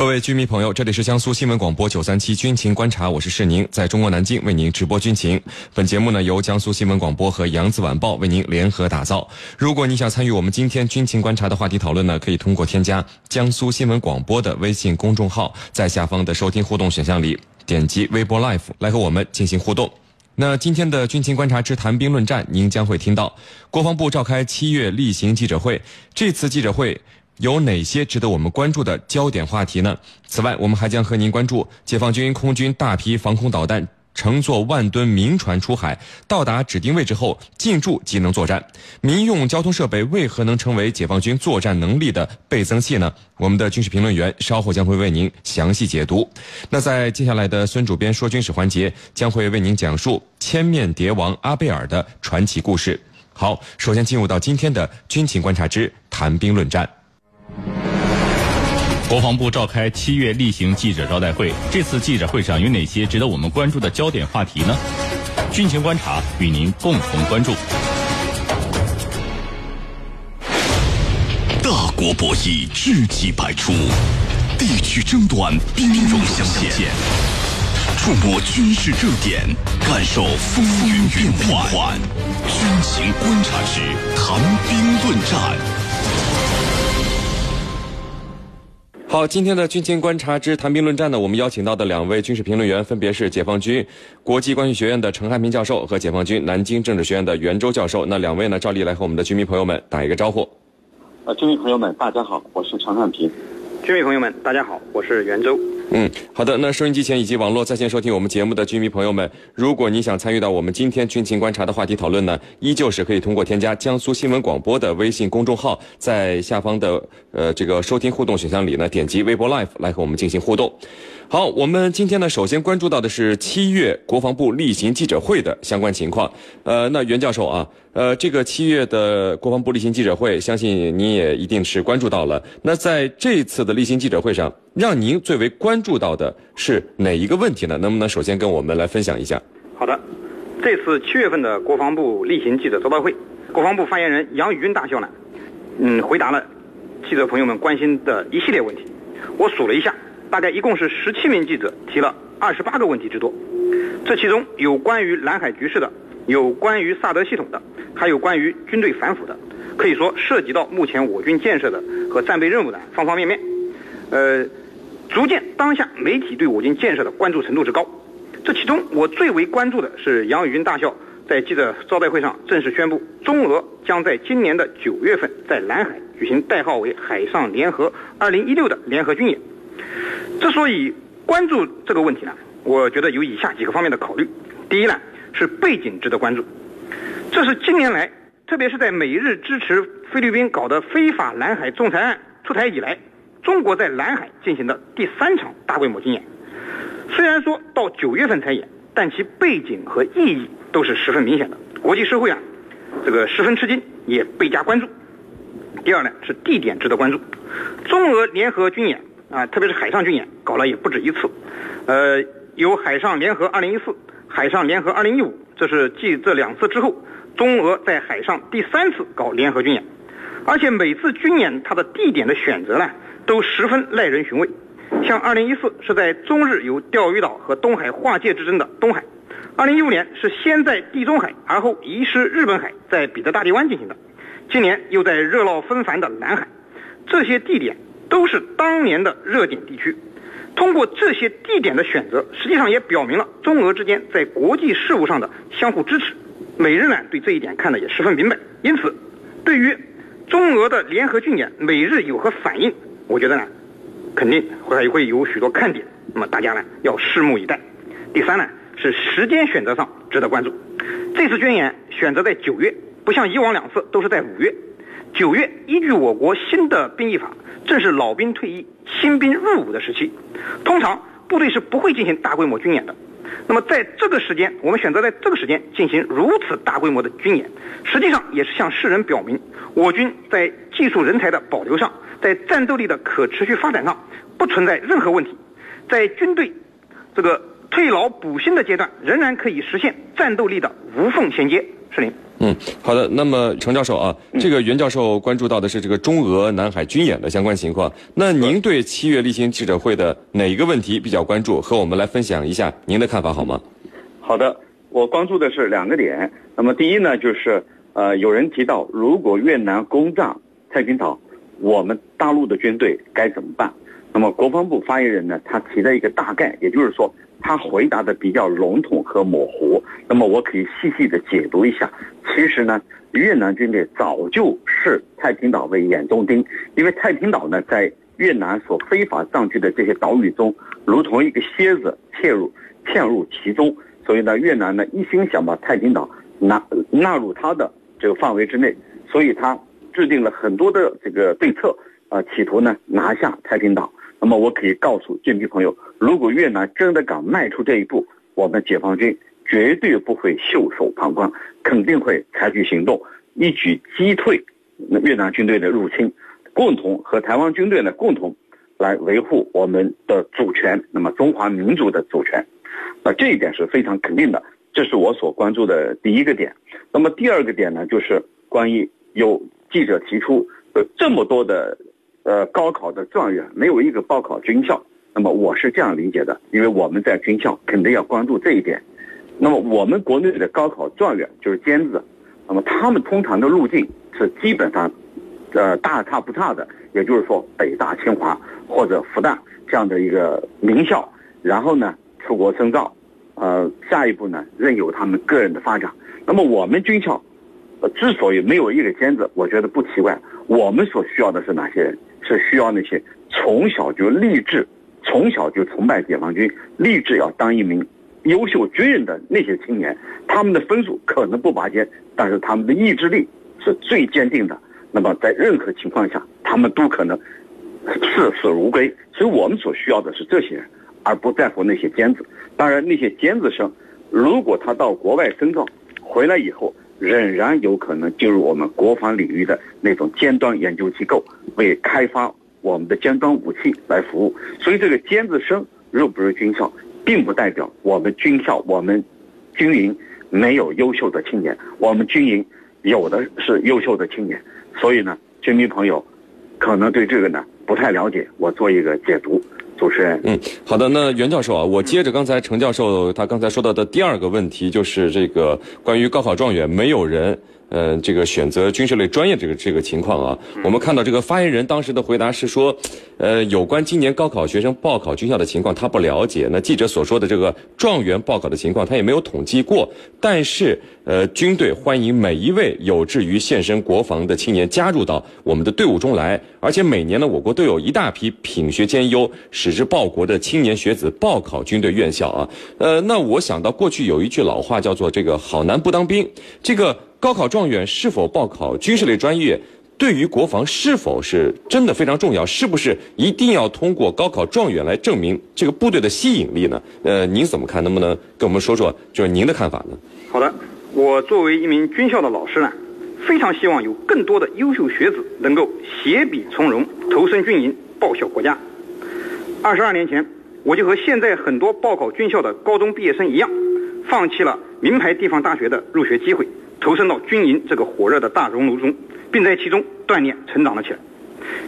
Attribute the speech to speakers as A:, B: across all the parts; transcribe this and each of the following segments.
A: 各位居民朋友，这里是江苏新闻广播九三七军情观察，我是世宁，在中国南京为您直播军情。本节目呢由江苏新闻广播和扬子晚报为您联合打造。如果你想参与我们今天军情观察的话题讨论呢，可以通过添加江苏新闻广播的微信公众号，在下方的收听互动选项里点击微博 Live 来和我们进行互动。那今天的军情观察之谈兵论战，您将会听到国防部召开七月例行记者会，这次记者会。有哪些值得我们关注的焦点话题呢？此外，我们还将和您关注解放军空军大批防空导弹乘坐万吨民船出海，到达指定位置后进驻即能作战。民用交通设备为何能成为解放军作战能力的倍增器呢？我们的军事评论员稍后将会为您详细解读。那在接下来的孙主编说军事环节，将会为您讲述千面谍王阿贝尔的传奇故事。好，首先进入到今天的军情观察之谈兵论战。
B: 国防部召开七月例行记者招待会，这次记者会上有哪些值得我们关注的焦点话题呢？军情观察与您共同关注。
C: 大国博弈，知己百出；地区争端，兵戎相见。触摸军事热点，感受风云变幻。军情观察之谈兵论战。
A: 好，今天的军情观察之谈兵论战呢，我们邀请到的两位军事评论员分别是解放军国际关系学院的陈汉平教授和解放军南京政治学院的袁周教授。那两位呢，照例来和我们的军迷朋友们打一个招呼。
D: 呃，军迷朋友们，大家好，我是陈汉平。
E: 军迷朋友们，大家好，我是袁周。
A: 嗯，好的。那收音机前以及网络在线收听我们节目的居民朋友们，如果你想参与到我们今天军情观察的话题讨论呢，依旧是可以通过添加江苏新闻广播的微信公众号，在下方的呃这个收听互动选项里呢，点击微博 Live 来和我们进行互动。好，我们今天呢，首先关注到的是七月国防部例行记者会的相关情况。呃，那袁教授啊，呃，这个七月的国防部例行记者会，相信您也一定是关注到了。那在这一次的例行记者会上，让您最为关注到的是哪一个问题呢？能不能首先跟我们来分享一下？
E: 好的，这次七月份的国防部例行记者招待会，国防部发言人杨宇军大校呢，嗯，回答了记者朋友们关心的一系列问题。我数了一下。大概一共是十七名记者提了二十八个问题之多，这其中有关于南海局势的，有关于萨德系统的，还有关于军队反腐的，可以说涉及到目前我军建设的和战备任务的方方面面，呃，足见当下媒体对我军建设的关注程度之高。这其中我最为关注的是杨宇军大校在记者招待会上正式宣布，中俄将在今年的九月份在南海举行代号为“海上联合二零一六”的联合军演。之所以关注这个问题呢，我觉得有以下几个方面的考虑。第一呢，是背景值得关注。这是近年来，特别是在美日支持菲律宾搞的非法南海仲裁案出台以来，中国在南海进行的第三场大规模军演。虽然说到九月份才演，但其背景和意义都是十分明显的。国际社会啊，这个十分吃惊，也倍加关注。第二呢，是地点值得关注。中俄联合军演。啊，特别是海上军演搞了也不止一次，呃，有海上联合2014、海上联合2015，这是继这两次之后，中俄在海上第三次搞联合军演，而且每次军演它的地点的选择呢，都十分耐人寻味。像2014是在中日有钓鱼岛和东海划界之争的东海，2015年是先在地中海，而后移师日本海，在彼得大帝湾进行的，今年又在热闹纷繁的南海，这些地点。都是当年的热点地区，通过这些地点的选择，实际上也表明了中俄之间在国际事务上的相互支持。美日呢对这一点看的也十分明白，因此，对于中俄的联合军演，美日有何反应？我觉得呢，肯定会会有许多看点。那么大家呢要拭目以待。第三呢是时间选择上值得关注，这次军演选择在九月，不像以往两次都是在五月。九月依据我国新的兵役法。正是老兵退役、新兵入伍的时期，通常部队是不会进行大规模军演的。那么在这个时间，我们选择在这个时间进行如此大规模的军演，实际上也是向世人表明，我军在技术人才的保留上，在战斗力的可持续发展上不存在任何问题，在军队这个退老补新的阶段，仍然可以实现战斗力的无缝衔接。是您。
A: 嗯，好的。那么程教授啊，这个袁教授关注到的是这个中俄南海军演的相关情况。那您对七月例行记者会的哪一个问题比较关注？和我们来分享一下您的看法好吗？
D: 好的，我关注的是两个点。那么第一呢，就是呃，有人提到如果越南攻占太平岛，我们大陆的军队该怎么办？那么国防部发言人呢，他提了一个大概，也就是说。他回答的比较笼统和模糊，那么我可以细细的解读一下。其实呢，越南军队早就视太平岛为眼中钉，因为太平岛呢，在越南所非法占据的这些岛屿中，如同一个蝎子嵌入嵌入其中，所以呢，越南呢一心想把太平岛纳纳入他的这个范围之内，所以他制定了很多的这个对策，啊，企图呢拿下太平岛。那么我可以告诉军迷朋友，如果越南真的敢迈出这一步，我们解放军绝对不会袖手旁观，肯定会采取行动，一举击退越南军队的入侵，共同和台湾军队呢共同来维护我们的主权，那么中华民族的主权，那这一点是非常肯定的，这是我所关注的第一个点。那么第二个点呢，就是关于有记者提出呃这么多的。呃，高考的状元没有一个报考军校，那么我是这样理解的，因为我们在军校肯定要关注这一点。那么我们国内的高考状元就是尖子，那么他们通常的路径是基本上，呃，大差不差的，也就是说北大、清华或者复旦这样的一个名校，然后呢出国深造，呃，下一步呢任由他们个人的发展。那么我们军校，之所以没有一个尖子，我觉得不奇怪。我们所需要的是哪些人？是需要那些从小就立志、从小就崇拜解放军、立志要当一名优秀军人的那些青年。他们的分数可能不拔尖，但是他们的意志力是最坚定的。那么在任何情况下，他们都可能视死如归。所以我们所需要的是这些人，而不在乎那些尖子。当然，那些尖子生，如果他到国外深造，回来以后。仍然有可能进入我们国防领域的那种尖端研究机构，为开发我们的尖端武器来服务。所以，这个尖子生入不入军校，并不代表我们军校、我们军营没有优秀的青年。我们军营有的是优秀的青年。所以呢，军迷朋友可能对这个呢不太了解，我做一个解读。主持人，
A: 嗯，好的，那袁教授啊，我接着刚才程教授他刚才说到的第二个问题，就是这个关于高考状元没有人。嗯，这个选择军事类专业这个这个情况啊，我们看到这个发言人当时的回答是说，呃，有关今年高考学生报考军校的情况他不了解。那记者所说的这个状元报考的情况他也没有统计过。但是，呃，军队欢迎每一位有志于献身国防的青年加入到我们的队伍中来。而且每年呢，我国都有一大批品学兼优、矢志报国的青年学子报考军队院校啊。呃，那我想到过去有一句老话叫做这个好男不当兵，这个。高考状元是否报考军事类专业，对于国防是否是真的非常重要？是不是一定要通过高考状元来证明这个部队的吸引力呢？呃，您怎么看？能不能跟我们说说，就是您的看法呢？
E: 好的，我作为一名军校的老师呢，非常希望有更多的优秀学子能够携笔从戎，投身军营，报效国家。二十二年前，我就和现在很多报考军校的高中毕业生一样，放弃了名牌地方大学的入学机会。投身到军营这个火热的大熔炉中，并在其中锻炼成长了起来。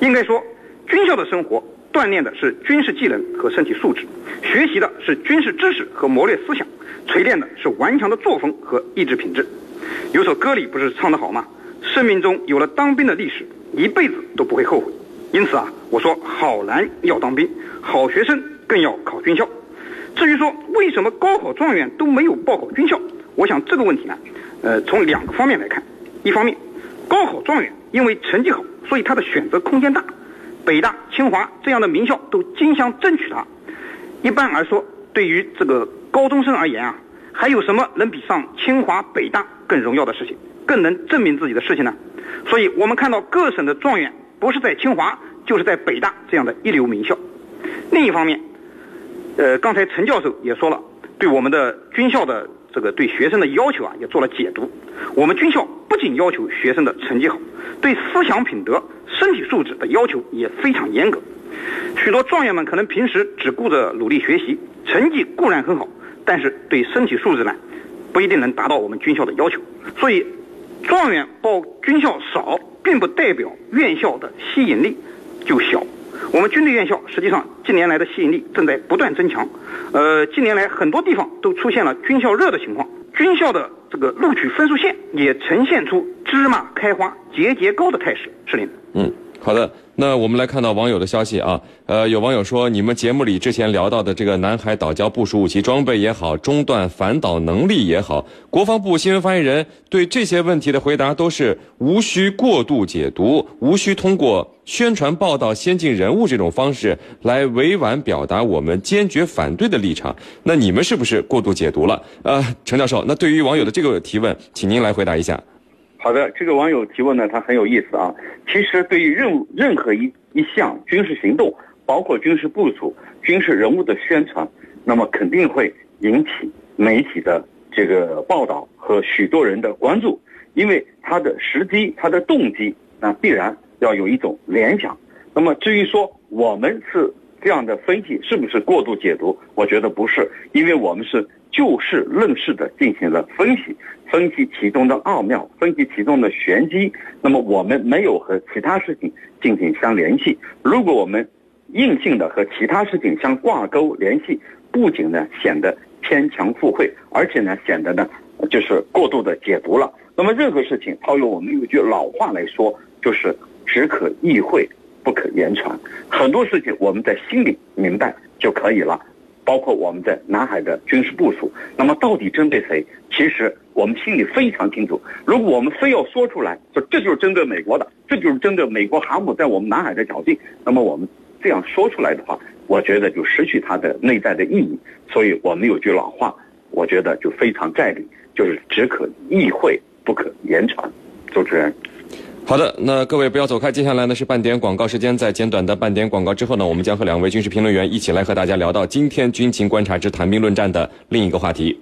E: 应该说，军校的生活锻炼的是军事技能和身体素质，学习的是军事知识和谋略思想，锤炼的是顽强的作风和意志品质。有首歌里不是唱得好吗？生命中有了当兵的历史，一辈子都不会后悔。因此啊，我说好男要当兵，好学生更要考军校。至于说为什么高考状元都没有报考军校，我想这个问题呢？呃，从两个方面来看，一方面，高考状元因为成绩好，所以他的选择空间大，北大、清华这样的名校都竞相争取他。一般而说，对于这个高中生而言啊，还有什么能比上清华、北大更荣耀的事情，更能证明自己的事情呢？所以我们看到各省的状元不是在清华，就是在北大这样的一流名校。另一方面，呃，刚才陈教授也说了，对我们的军校的。这个对学生的要求啊，也做了解读。我们军校不仅要求学生的成绩好，对思想品德、身体素质的要求也非常严格。许多状元们可能平时只顾着努力学习，成绩固然很好，但是对身体素质呢，不一定能达到我们军校的要求。所以，状元报军校少，并不代表院校的吸引力就小。我们军队院校实际上近年来的吸引力正在不断增强。呃，近年来很多地方都出现了军校热的情况，军校的这个录取分数线也呈现出芝麻开花节节高的态势。是您。
A: 嗯，好的。那我们来看到网友的消息啊，呃，有网友说，你们节目里之前聊到的这个南海岛礁部署武器装备也好，中断反导能力也好，国防部新闻发言人对这些问题的回答都是无需过度解读，无需通过宣传报道先进人物这种方式来委婉表达我们坚决反对的立场。那你们是不是过度解读了？呃，陈教授，那对于网友的这个提问，请您来回答一下。
D: 好的，这个网友提问呢，他很有意思啊。其实对于任任何一一项军事行动，包括军事部署、军事人物的宣传，那么肯定会引起媒体的这个报道和许多人的关注，因为他的时机、他的动机，那必然要有一种联想。那么至于说我们是这样的分析是不是过度解读，我觉得不是，因为我们是。就事论事的进行了分析，分析其中的奥妙，分析其中的玄机。那么我们没有和其他事情进行相联系。如果我们硬性的和其他事情相挂钩联系，不仅呢显得牵强附会，而且呢显得呢就是过度的解读了。那么任何事情，套用我们有句老话来说，就是只可意会，不可言传。很多事情我们在心里明白就可以了。包括我们在南海的军事部署，那么到底针对谁？其实我们心里非常清楚。如果我们非要说出来，说这就是针对美国的，这就是针对美国航母在我们南海的挑衅，那么我们这样说出来的话，我觉得就失去它的内在的意义。所以我们有句老话，我觉得就非常在理，就是只可意会，不可言传。主持人。
A: 好的，那各位不要走开，接下来呢是半点广告时间。在简短的半点广告之后呢，我们将和两位军事评论员一起来和大家聊到今天军情观察之谈兵论战的另一个话题。